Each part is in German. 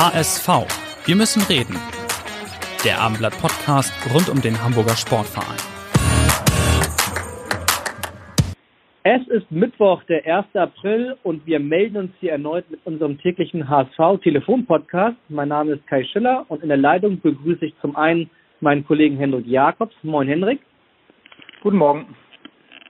HSV. Wir müssen reden. Der Abendblatt Podcast rund um den Hamburger Sportverein. Es ist Mittwoch, der 1. April und wir melden uns hier erneut mit unserem täglichen HSV-Telefon-Podcast. Mein Name ist Kai Schiller und in der Leitung begrüße ich zum einen meinen Kollegen Hendrik Jakobs. Moin Hendrik. Guten Morgen.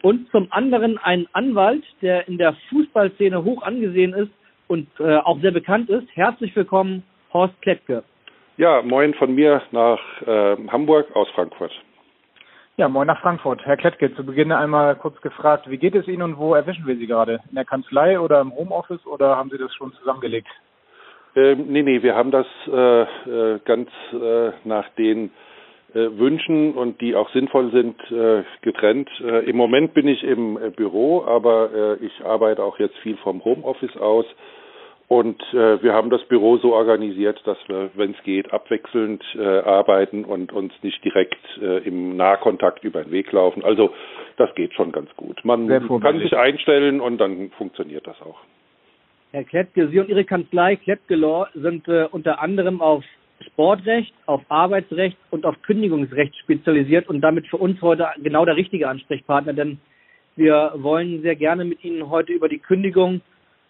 Und zum anderen einen Anwalt, der in der Fußballszene hoch angesehen ist und äh, auch sehr bekannt ist. Herzlich willkommen, Horst Klettke. Ja, moin von mir nach äh, Hamburg aus Frankfurt. Ja, moin nach Frankfurt. Herr Klettke, zu Beginn einmal kurz gefragt, wie geht es Ihnen und wo erwischen wir Sie gerade? In der Kanzlei oder im Homeoffice oder haben Sie das schon zusammengelegt? Ähm, nee, nee, wir haben das äh, äh, ganz äh, nach den äh, Wünschen und die auch sinnvoll sind, äh, getrennt. Äh, Im Moment bin ich im äh, Büro, aber äh, ich arbeite auch jetzt viel vom Homeoffice aus. Und äh, wir haben das Büro so organisiert, dass wir, wenn es geht, abwechselnd äh, arbeiten und uns nicht direkt äh, im Nahkontakt über den Weg laufen. Also das geht schon ganz gut. Man kann sich einstellen und dann funktioniert das auch. Herr Klettke, Sie und Ihre Kanzlei Klettke Law sind äh, unter anderem auf Sportrecht, auf Arbeitsrecht und auf Kündigungsrecht spezialisiert und damit für uns heute genau der richtige Ansprechpartner, denn wir wollen sehr gerne mit Ihnen heute über die Kündigung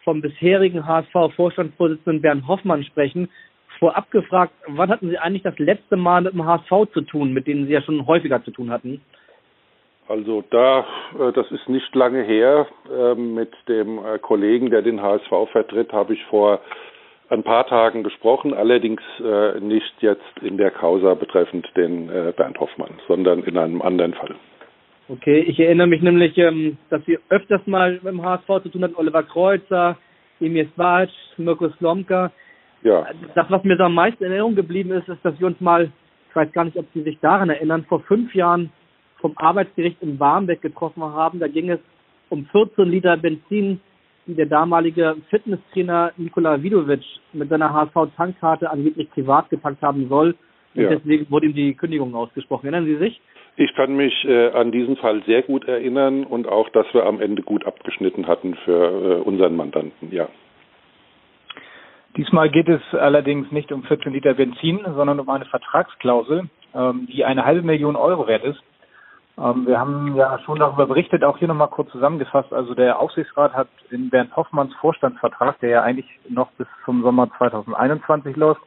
vom bisherigen HSV-Vorstandsvorsitzenden Bernd Hoffmann sprechen. Vorab gefragt, wann hatten Sie eigentlich das letzte Mal mit dem HSV zu tun, mit denen Sie ja schon häufiger zu tun hatten? Also da, äh, das ist nicht lange her. Ähm, mit dem äh, Kollegen, der den HSV vertritt, habe ich vor ein paar Tagen gesprochen, allerdings äh, nicht jetzt in der Causa betreffend den Bernd Hoffmann, sondern in einem anderen Fall. Okay, ich erinnere mich nämlich, ähm, dass wir öfters mal mit dem HSV zu tun hatten, Oliver Kreuzer, Emir Svac, Mirko Slomka. Ja. Das, was mir da am meisten in Erinnerung geblieben ist, ist, dass wir uns mal, ich weiß gar nicht, ob Sie sich daran erinnern, vor fünf Jahren vom Arbeitsgericht in Barmbek getroffen haben. Da ging es um 14 Liter Benzin, die der damalige Fitnesstrainer Nikola Vidovic mit seiner HSV-Tankkarte angeblich privat gepackt haben soll. Und ja. deswegen wurde ihm die Kündigung ausgesprochen. Erinnern Sie sich? Ich kann mich äh, an diesen Fall sehr gut erinnern und auch, dass wir am Ende gut abgeschnitten hatten für äh, unseren Mandanten, ja. Diesmal geht es allerdings nicht um 14 Liter Benzin, sondern um eine Vertragsklausel, ähm, die eine halbe Million Euro wert ist. Ähm, wir haben ja schon darüber berichtet, auch hier nochmal kurz zusammengefasst. Also der Aufsichtsrat hat in Bernd Hoffmanns Vorstandsvertrag, der ja eigentlich noch bis zum Sommer 2021 läuft,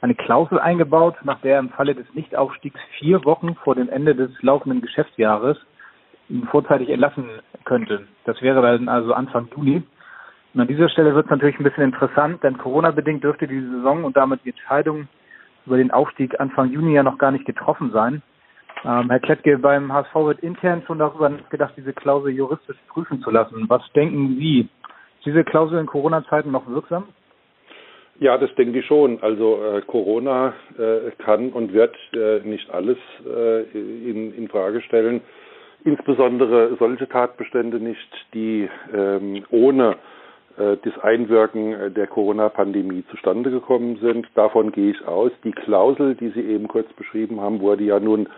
eine Klausel eingebaut, nach der im Falle des Nichtaufstiegs vier Wochen vor dem Ende des laufenden Geschäftsjahres ihn vorzeitig entlassen könnte. Das wäre dann also Anfang Juni. Und an dieser Stelle wird es natürlich ein bisschen interessant, denn Corona-bedingt dürfte die Saison und damit die Entscheidung über den Aufstieg Anfang Juni ja noch gar nicht getroffen sein. Ähm, Herr Klettke, beim HSV wird intern schon darüber nachgedacht, diese Klausel juristisch prüfen zu lassen. Was denken Sie? Ist diese Klausel in Corona-Zeiten noch wirksam? Ja, das denke ich schon. Also äh, Corona äh, kann und wird äh, nicht alles äh, in, in Frage stellen. Insbesondere solche Tatbestände nicht, die ähm, ohne äh, das Einwirken der Corona-Pandemie zustande gekommen sind. Davon gehe ich aus. Die Klausel, die Sie eben kurz beschrieben haben, wurde ja nun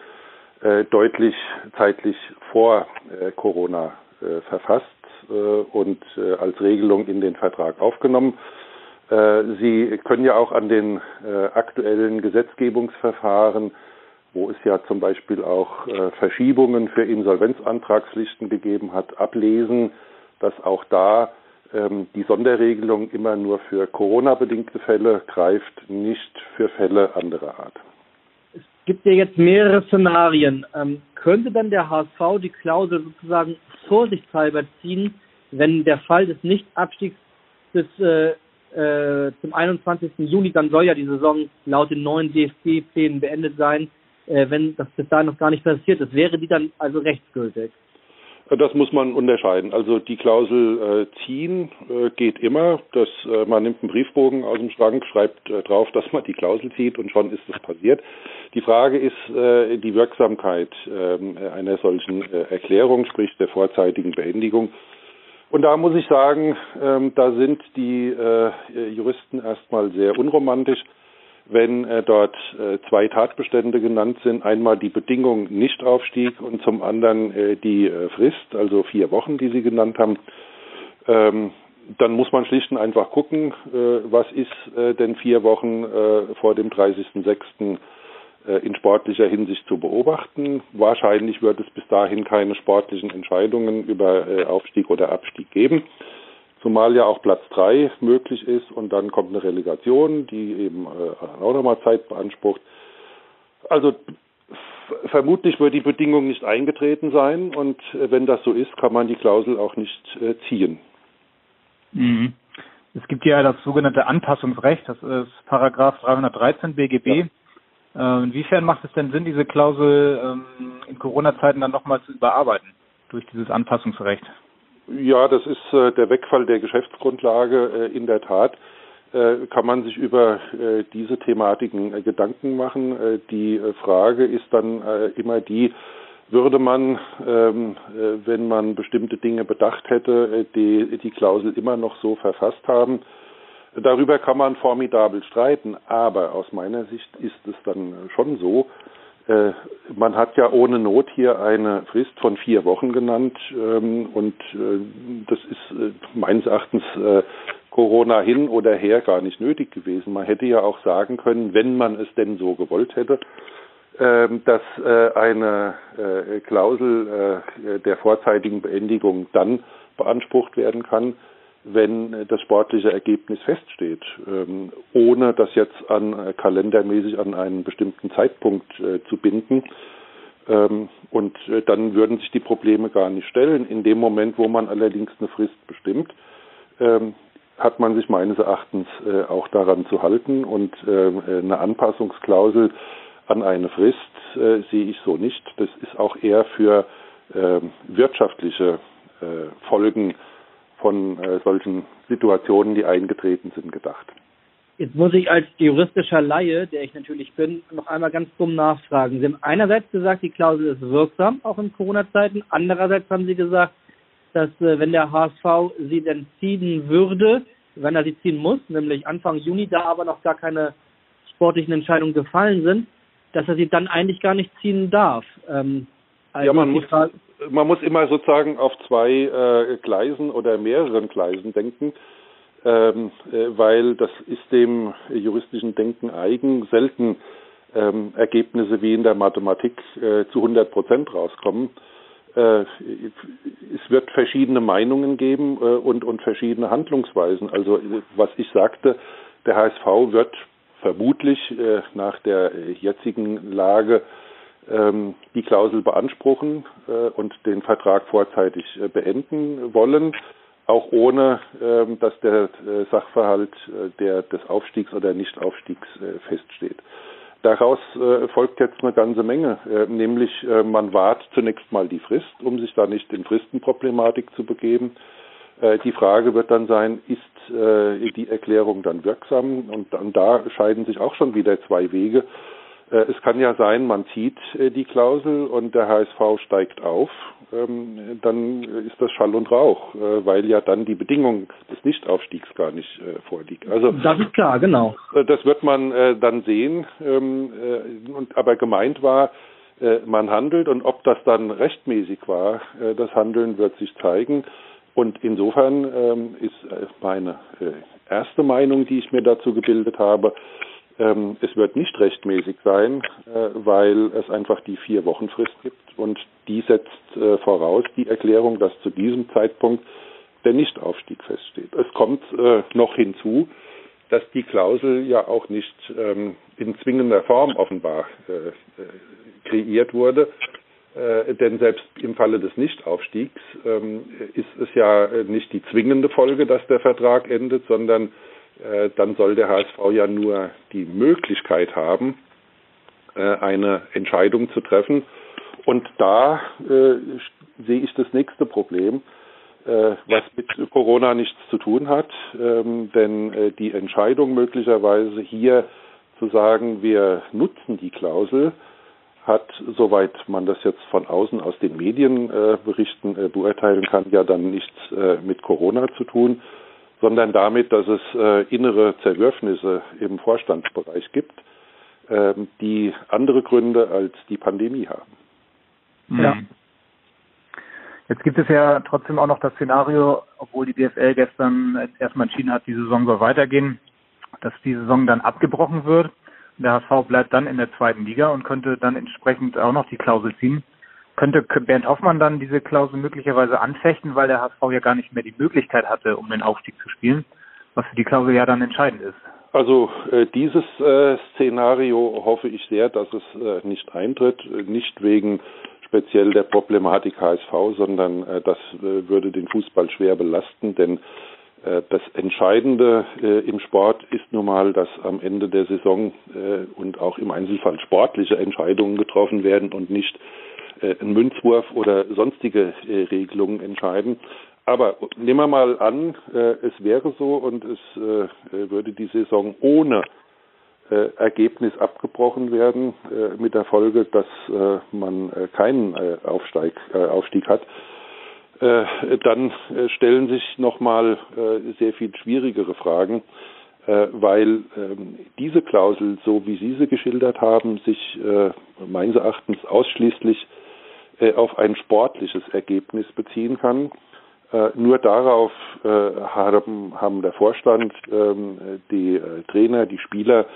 äh, deutlich zeitlich vor äh, Corona äh, verfasst äh, und äh, als Regelung in den Vertrag aufgenommen. Äh, Sie können ja auch an den aktuellen Gesetzgebungsverfahren, wo es ja zum Beispiel auch Verschiebungen für Insolvenzantragspflichten gegeben hat, ablesen, dass auch da ähm, die Sonderregelung immer nur für Corona-bedingte Fälle greift, nicht für Fälle anderer Art. Es gibt ja jetzt mehrere Szenarien. Ähm, könnte dann der HSV die Klausel sozusagen vorsichtshalber ziehen, wenn der Fall des Nichtabstiegs des äh, äh, zum 21. Juni, dann soll ja die Saison laut den neuen DFB-Plänen beendet sein, äh, wenn das bis dahin noch gar nicht passiert ist. Wäre die dann also rechtsgültig? Das muss man unterscheiden. Also die Klausel äh, ziehen äh, geht immer. Das, äh, man nimmt einen Briefbogen aus dem Schrank, schreibt äh, drauf, dass man die Klausel zieht und schon ist es passiert. Die Frage ist äh, die Wirksamkeit ähm, einer solchen äh, Erklärung, sprich der vorzeitigen Beendigung. Und da muss ich sagen, ähm, da sind die Juristen erstmal sehr unromantisch wenn äh, dort äh, zwei Tatbestände genannt sind, einmal die Bedingung Nichtaufstieg und zum anderen äh, die äh, Frist, also vier Wochen, die Sie genannt haben, ähm, dann muss man schlicht und einfach gucken, äh, was ist äh, denn vier Wochen vor dem 30.06. Äh, in sportlicher Hinsicht zu beobachten. Wahrscheinlich wird es bis dahin keine sportlichen Entscheidungen über Aufstieg oder Abstieg geben zumal ja auch Platz drei möglich ist und dann kommt eine Relegation, die eben äh, auch nochmal Zeit beansprucht. Also vermutlich wird die Bedingung nicht eingetreten sein und äh, wenn das so ist, kann man die Klausel auch nicht äh, ziehen. Mhm. Es gibt ja das sogenannte Anpassungsrecht, das ist Paragraph 313 BGB. Ja. Äh, inwiefern macht es denn Sinn, diese Klausel ähm, in Corona-Zeiten dann nochmal zu überarbeiten durch dieses Anpassungsrecht? Ja, das ist äh, der Wegfall der Geschäftsgrundlage. Äh, in der Tat äh, kann man sich über äh, diese Thematiken äh, Gedanken machen. Äh, die Frage ist dann immer die, würde man, ähm, wenn man bestimmte Dinge bedacht hätte, die, die Klausel immer noch so verfasst haben? Darüber kann man formidabel streiten, aber aus meiner Sicht ist es dann schon so, man hat ja ohne Not hier eine Frist von vier Wochen genannt ähm, und äh, das ist äh, meines Erachtens äh, Corona hin oder her gar nicht nötig gewesen. Man hätte ja auch sagen können, wenn man es denn so gewollt hätte, ähm, dass äh, eine äh, Klausel der vorzeitigen Beendigung dann beansprucht werden kann, wenn äh, das sportliche Ergebnis feststeht, ähm, ohne das jetzt an äh, kalendermäßig an einen bestimmten Zeitpunkt äh, zu binden. Ähm, und dann würden sich die Probleme gar nicht stellen. In dem Moment, wo man allerdings eine Frist bestimmt, ähm, hat man sich meines Erachtens auch daran zu halten und eine Anpassungsklausel an eine Frist sehe ich so nicht. Das ist auch eher für wirtschaftliche Folgen von äh, solchen Situationen, die eingetreten sind, gedacht. Jetzt muss ich als juristischer Laie, der ich natürlich bin, noch einmal ganz dumm nachfragen. Sie haben einerseits gesagt, die Klausel ist wirksam, auch in Corona-Zeiten. Andererseits haben Sie gesagt, dass äh, wenn der HSV sie denn ziehen würde, wenn er sie ziehen muss, nämlich Anfang Juni, da aber noch gar keine sportlichen Entscheidungen gefallen sind, dass er sie dann eigentlich gar nicht ziehen darf. Ähm, also ja, man muss, Frage, man muss immer sozusagen auf zwei äh, Gleisen oder mehreren Gleisen denken, ähm, äh, weil das ist dem juristischen Denken eigen, selten ähm, Ergebnisse wie in der Mathematik äh, zu 100 Prozent rauskommen. Äh, es wird verschiedene Meinungen geben äh, und, und verschiedene Handlungsweisen. Also was ich sagte, der HSV wird vermutlich äh, nach der jetzigen Lage die Klausel beanspruchen äh, und den Vertrag vorzeitig äh, beenden wollen, auch ohne ähm, dass der äh, Sachverhalt der des Aufstiegs oder Nichtaufstiegs feststeht. Daraus folgt jetzt eine ganze Menge, nämlich man wahrt zunächst mal die Frist, um sich da nicht in Fristenproblematik zu begeben. Die Frage wird dann sein, ist die Erklärung dann wirksam? Und da scheiden sich auch schon wieder zwei Wege. Äh, es kann ja sein, man zieht äh, die Klausel und der HSV steigt auf, ähm, dann ist das Schall und Rauch, äh, weil ja dann die Bedingung des Nichtaufstiegs gar nicht vorliegt. Also das ist klar, genau. Das wird man dann sehen. Ähm, aber gemeint war, man handelt und ob das dann rechtmäßig war, das Handeln wird sich zeigen. Und insofern ähm, ist meine erste Meinung, die ich mir dazu gebildet habe, ähm, es wird nicht rechtmäßig sein, äh, weil es einfach die vier Wochen Frist gibt und die setzt äh, voraus die Erklärung, dass zu diesem Zeitpunkt der Nichtaufstieg feststeht. Es kommt äh, noch hinzu, dass die Klausel ja auch nicht ähm, in zwingender Form offenbar äh, äh, kreiert wurde. Äh, denn selbst im Falle des Nichtaufstiegs ähm, ist es ja nicht die zwingende Folge, dass der Vertrag endet, sondern äh, dann soll der HSV ja nur die Möglichkeit haben, äh, eine Entscheidung zu treffen. Und da äh, sehe ich das nächste Problem, äh, was mit Corona nichts zu tun hat, ähm, denn äh, die Entscheidung möglicherweise hier zu sagen, wir nutzen die Klausel, hat, soweit man das jetzt von außen aus den Medienberichten äh, äh, beurteilen kann, ja dann nichts äh, mit Corona zu tun, sondern damit, dass es äh, innere Zerwürfnisse im Vorstandsbereich gibt, ähm, die andere Gründe als die Pandemie haben. Ja. Jetzt gibt es ja trotzdem auch noch das Szenario, obwohl die DFL gestern erstmal entschieden hat, die Saison soll weitergehen, dass die Saison dann abgebrochen wird. Der HSV bleibt dann in der zweiten Liga und könnte dann entsprechend auch noch die Klausel ziehen. Könnte Bernd Hoffmann dann diese Klausel möglicherweise anfechten, weil der HSV ja gar nicht mehr die Möglichkeit hatte, um den Aufstieg zu spielen, was für die Klausel ja dann entscheidend ist. Also äh, dieses äh, Szenario hoffe ich sehr, dass es äh, nicht eintritt, nicht wegen speziell der Problematik HSV, sondern äh, das äh, würde den Fußball schwer belasten, denn äh, das Entscheidende äh, im Sport ist nun mal, dass am Ende der Saison äh, und auch im Einzelfall sportliche Entscheidungen getroffen werden und nicht äh, ein Münzwurf oder sonstige Regelungen entscheiden. Aber nehmen wir mal an, es wäre so und es würde die Saison ohne äh, Ergebnis abgebrochen werden, äh, mit der Folge, dass äh, man äh, keinen äh, Aufsteig, äh, Aufstieg hat, äh, dann äh, stellen sich nochmal äh, sehr viel schwierigere Fragen, äh, weil ähm, diese Klausel, so wie Sie sie geschildert haben, sich äh, meines Erachtens ausschließlich äh, auf ein sportliches Ergebnis beziehen kann. Äh, nur darauf äh, haben, haben der Vorstand, ähm, die äh, Trainer, die Spieler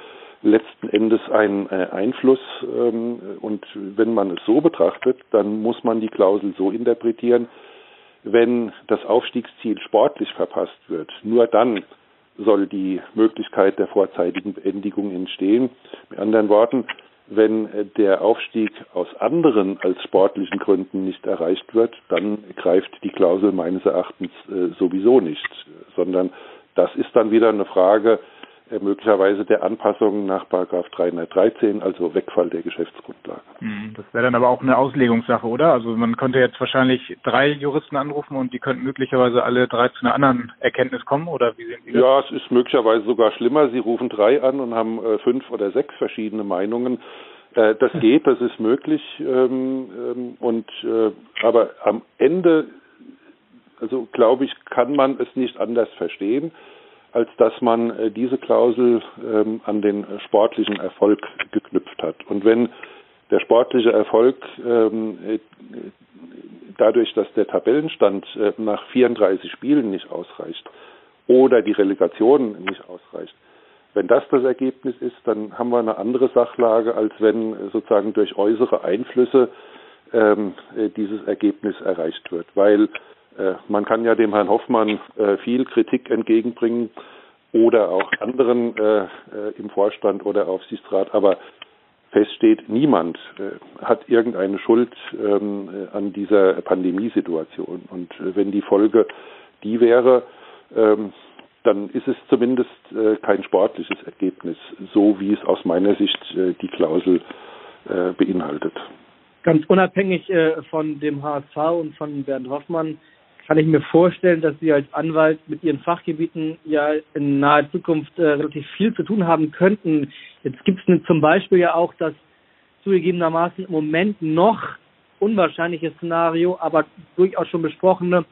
letzten Endes einen äh, Einfluss. Ähm, und wenn man es so betrachtet, dann muss man die Klausel so interpretieren, wenn das Aufstiegsziel sportlich verpasst wird, nur dann soll die Möglichkeit der vorzeitigen Beendigung entstehen. Mit anderen Worten, wenn äh, der Aufstieg aus anderen als sportlichen Gründen nicht erreicht wird, dann greift die Klausel meines Erachtens äh, sowieso nicht, sondern das ist dann wieder eine Frage möglicherweise der Anpassung nach Paragraph 313, also Wegfall der Geschäftsgrundlage. Hm, das wäre dann aber auch eine Auslegungssache, oder? Also man könnte jetzt wahrscheinlich drei Juristen anrufen und die könnten möglicherweise alle drei zu einer anderen Erkenntnis kommen, oder wie sehen Sie das? Ja, es ist möglicherweise sogar schlimmer. Sie rufen drei an und haben äh, fünf oder sechs verschiedene Meinungen. Äh, das geht, das ist möglich. Ähm, ähm, und äh, aber am Ende, also glaube ich, kann man es nicht anders verstehen als dass man äh, diese Klausel ähm, an den sportlichen Erfolg geknüpft hat. Und wenn der sportliche Erfolg ähm, äh, dadurch, dass der Tabellenstand äh, nach 34 Spielen nicht ausreicht oder die Relegation nicht ausreicht, wenn das das Ergebnis ist, dann haben wir eine andere Sachlage, als wenn sozusagen durch äußere Einflüsse ähm, dieses Ergebnis erreicht wird. Weil äh, man kann ja dem Herrn Hoffmann äh, viel Kritik entgegenbringen oder auch anderen äh, im Vorstand oder Aufsichtsrat, aber feststeht, niemand hat irgendeine Schuld ähm, an dieser Pandemiesituation. Und wenn die Folge die wäre, ähm, dann ist es zumindest kein sportliches Ergebnis, so wie es aus meiner Sicht die Klausel beinhaltet. Ganz unabhängig von dem HSV und von Bernd Hoffmann kann ich mir vorstellen, dass Sie als Anwalt mit Ihren Fachgebieten ja in naher Zukunft äh, relativ viel zu tun haben könnten. Jetzt gibt es zum Beispiel ja auch das zugegebenermaßen im Moment noch unwahrscheinliche Szenario, aber durchaus schon besprochene,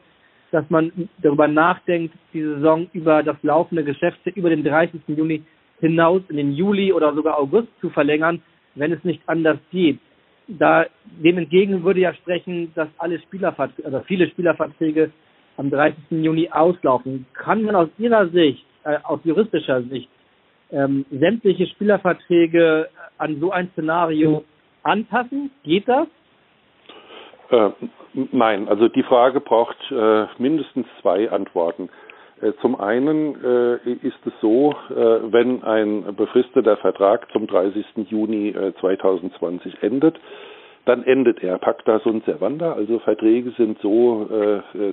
dass man darüber nachdenkt, die Saison über das laufende Geschäft über den 30. Juni hinaus in den Juli oder sogar August zu verlängern, wenn es nicht anders geht da dem entgegen würde ja sprechen, dass alle Spielerverträge, also viele Spielerverträge am 30. Juni auslaufen. Kann man aus Ihrer Sicht, äh, aus juristischer Sicht, ähm, sämtliche Spielerverträge an so ein Szenario anpassen? Geht das? Äh, nein, also die Frage braucht äh, mindestens zwei Antworten. Äh, zum einen äh, ist es so, äh, wenn ein befristeter Vertrag zum 30. Juni 2020 endet, dann endet er. Pacta sunt servanda, also Verträge sind so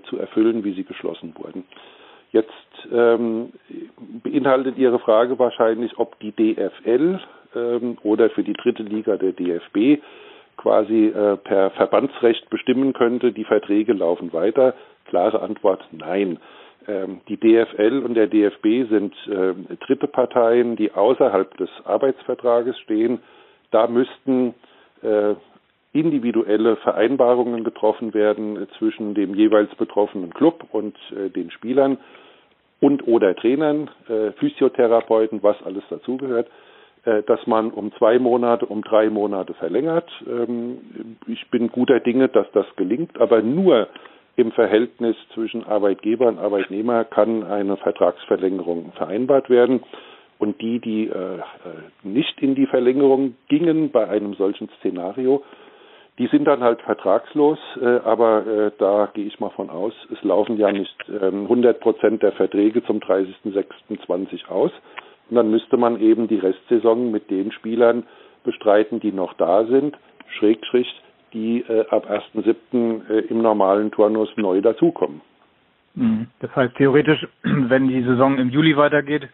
zu erfüllen, wie sie geschlossen wurden. Jetzt ähm, beinhaltet Ihre Frage wahrscheinlich, ob die DFL ähm, oder für die dritte Liga der DFB quasi äh, per Verbandsrecht bestimmen könnte, die Verträge laufen weiter? Klare Antwort nein. Ähm, die DFL und der DFB sind äh, dritte Parteien, die außerhalb des Arbeitsvertrages stehen. Da müssten äh, individuelle Vereinbarungen getroffen werden zwischen dem jeweils betroffenen Club und äh, den Spielern und oder Trainern, äh, Physiotherapeuten, was alles dazugehört, äh, dass man um zwei Monate, um drei Monate verlängert. Ähm, ich bin guter Dinge, dass das gelingt, aber nur im Verhältnis zwischen Arbeitgeber und Arbeitnehmer kann eine Vertragsverlängerung vereinbart werden. Und die, die äh, nicht in die Verlängerung gingen bei einem solchen Szenario, die sind dann halt vertragslos, äh, aber äh, da gehe ich mal von aus, es laufen ja nicht ähm, 100 Prozent der Verträge zum 30.06.20 aus. Und dann müsste man eben die Restsaison mit den Spielern bestreiten, die noch da sind, Schrägstrich, die äh, ab 1.07. Äh, im normalen Turnus neu dazukommen. Mhm. Das heißt theoretisch, wenn die Saison im Juli weitergeht,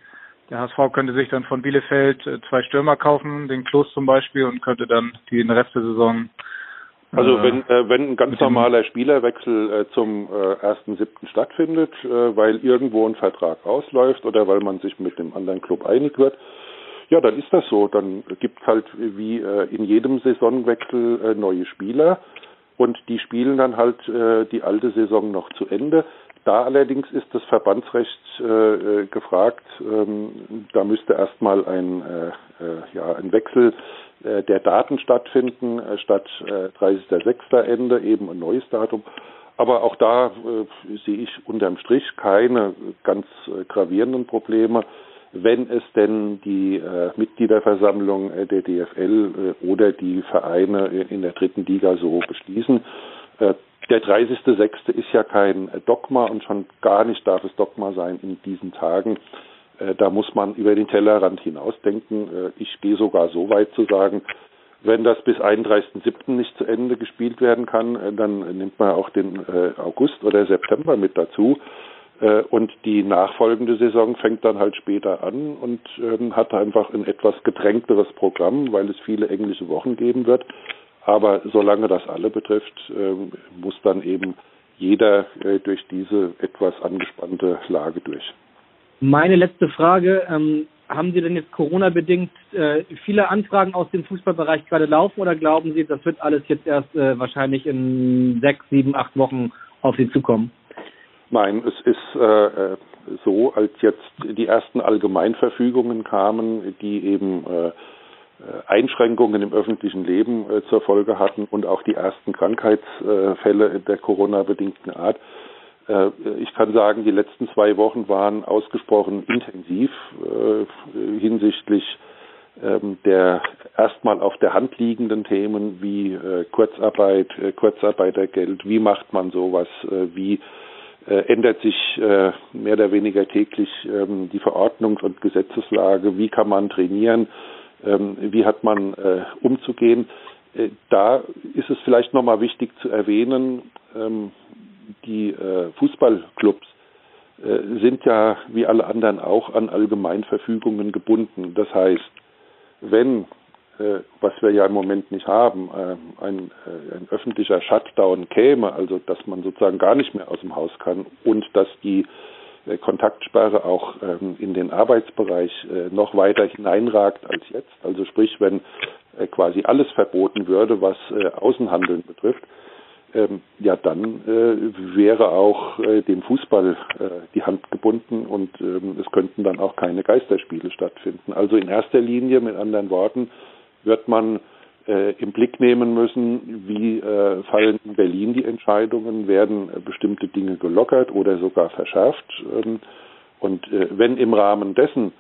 der HSV könnte sich dann von Bielefeld äh, zwei Stürmer kaufen, den Klos zum Beispiel, und könnte dann den Rest der Saison also äh, wenn, äh, wenn ein ganz normaler Spielerwechsel äh, zum äh, 1.7. stattfindet, äh, weil irgendwo ein Vertrag ausläuft oder weil man sich mit dem anderen Club einig wird, ja, dann ist das so. Dann gibt es halt wie äh, in jedem Saisonwechsel äh, neue Spieler und die spielen dann halt äh, die alte Saison noch zu Ende. Da allerdings ist das Verbandsrecht äh, äh gefragt. Ähm, da müsste erstmal ein, äh, äh, ja, ein Wechsel äh, der Daten stattfinden, äh, statt äh, 30.06. Ende eben ein neues Datum. Aber auch da äh, sehe ich unterm Strich keine ganz äh, gravierenden Probleme, wenn es denn die äh, Mitgliederversammlung äh, der DFL äh, oder die Vereine in der dritten Liga so beschließen. Äh, der 30.06. ist ja kein Dogma und schon gar nicht darf es Dogma sein in diesen Tagen. Äh, da muss man über den Tellerrand hinausdenken. Äh, ich gehe sogar so weit zu sagen, wenn das bis 31.07. nicht zu Ende gespielt werden kann, äh, dann nimmt man auch den August oder September mit dazu. Und die nachfolgende Saison fängt dann halt später an und ähm, hat einfach ein etwas gedrängteres Programm, weil es viele englische Wochen geben wird. Aber solange das alle betrifft, muss dann eben jeder durch diese etwas angespannte Lage durch. Meine letzte Frage, ähm, haben Sie denn jetzt Corona-bedingt äh, viele Anfragen aus dem Fußballbereich gerade laufen oder glauben Sie, das wird alles jetzt erst äh, wahrscheinlich in sechs, sieben, acht Wochen auf Sie zukommen? Nein, es ist äh, äh so, als jetzt die ersten Allgemeinverfügungen kamen, die eben äh, äh, Einschränkungen im öffentlichen Leben äh, zur Folge hatten und auch die ersten Krankheitsfälle der Corona-bedingten Art, äh, ich kann sagen, die letzten zwei Wochen waren ausgesprochen intensiv hinsichtlich ähm, der erstmal auf der Hand liegenden Themen wie Kurzarbeit, Kurzarbeitergeld, wie macht man sowas, wie ändert sich mehr oder weniger täglich ähm, die Verordnungs- und Gesetzeslage, wie kann man trainieren, ähm, wie hat man umzugehen. Da ist es vielleicht nochmal wichtig zu erwähnen, die äh, Fußballclubs äh, sind ja wie alle anderen auch an Allgemeinverfügungen gebunden. Das heißt, wenn, äh, was wir ja im Moment nicht haben, äh, ein, äh, ein öffentlicher Shutdown käme, also dass man sozusagen gar nicht mehr aus dem Haus kann und dass die äh, Kontaktsperre auch ähm, in den Arbeitsbereich äh, noch weiter hineinragt als jetzt, also sprich, wenn äh, quasi alles verboten würde, was äh, Außenhandeln betrifft, ähm, ja, dann äh, wäre auch äh, dem Fußball äh, die Hand gebunden und ähm, es könnten dann auch keine Geisterspiele stattfinden. Also in erster Linie, mit anderen Worten, wird man äh, im Blick nehmen müssen, wie äh, fallen in Berlin die Entscheidungen, werden äh, bestimmte Dinge gelockert oder sogar verschärft. Ähm, und äh, wenn im Rahmen dessen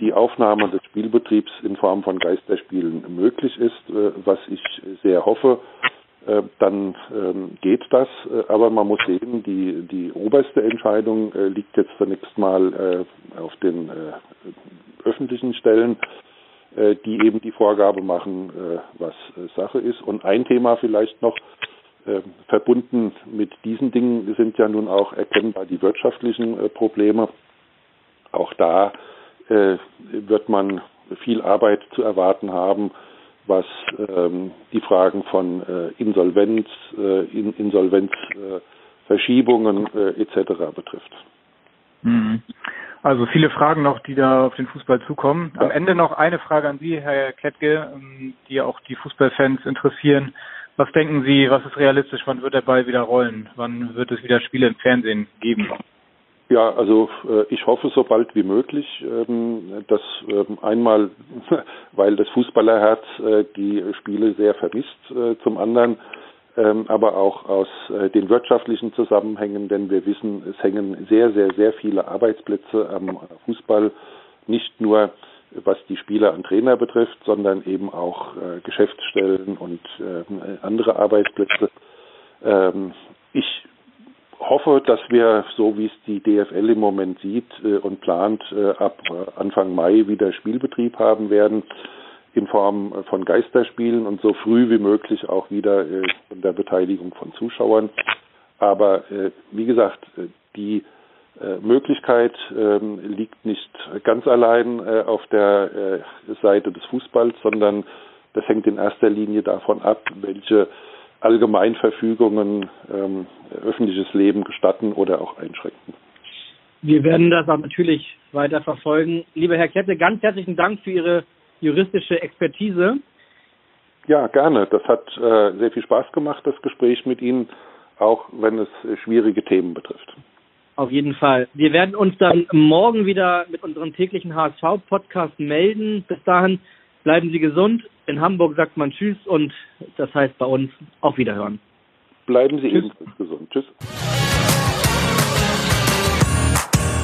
die Aufnahme des Spielbetriebs in Form von Geisterspielen möglich ist, äh, was ich sehr hoffe, äh, dann ähm, geht das. Aber man muss sehen, die, die oberste Entscheidung liegt jetzt zunächst mal auf den öffentlichen Stellen, die eben die Vorgabe machen, was Sache ist. Und ein Thema vielleicht noch, verbunden mit diesen Dingen sind ja nun auch erkennbar die wirtschaftlichen Probleme. Auch da wird man viel Arbeit zu erwarten haben, was ähm, die Fragen von äh, Insolvenz, äh, In Insolvenzverschiebungen äh, etc. betrifft. Mhm. Also viele Fragen noch, die da auf den Fußball zukommen. Am Ende noch eine Frage an Sie, Herr Klettke, ähm, die auch die Fußballfans interessieren. Was denken Sie, was ist realistisch? Wann wird der Ball wieder rollen? Wann wird es wieder Spiele im Fernsehen geben? Ja, also äh, ich hoffe so bald wie möglich, ähm, dass ähm, einmal, weil das Fußballerherz äh, die Spiele sehr vermisst, äh, zum anderen aber auch aus den wirtschaftlichen Zusammenhängen, denn wir wissen, es hängen sehr, sehr, sehr viele Arbeitsplätze am Fußball, nicht nur was die Spieler und Trainer betrifft, sondern eben auch Geschäftsstellen und andere Arbeitsplätze. Ich hoffe, dass wir, so wie es die DFL im Moment sieht äh, und plant, äh, ab äh, Anfang Mai wieder Spielbetrieb haben werden in Form von Geisterspielen und so früh wie möglich auch wieder äh, von der Beteiligung von Zuschauern. Aber äh, wie gesagt, äh, die Möglichkeit ähm, liegt nicht ganz allein auf der Seite des Fußballs, sondern das hängt in erster Linie davon ab, welche Allgemeinverfügungen ähm, öffentliches Leben gestatten oder auch einschränken. Wir werden das auch natürlich weiter verfolgen. Lieber Herr Kette, ganz herzlichen Dank für Ihre juristische Expertise. Ja, gerne. Das hat äh, sehr viel Spaß gemacht, das Gespräch mit Ihnen, auch wenn es schwierige Themen betrifft. Auf jeden Fall. Wir werden uns dann morgen wieder mit unserem täglichen HSV-Podcast melden. Bis dahin bleiben Sie gesund. In Hamburg sagt man Tschüss und das heißt bei uns auf Wiederhören. Bleiben Sie ebenfalls gesund. Tschüss.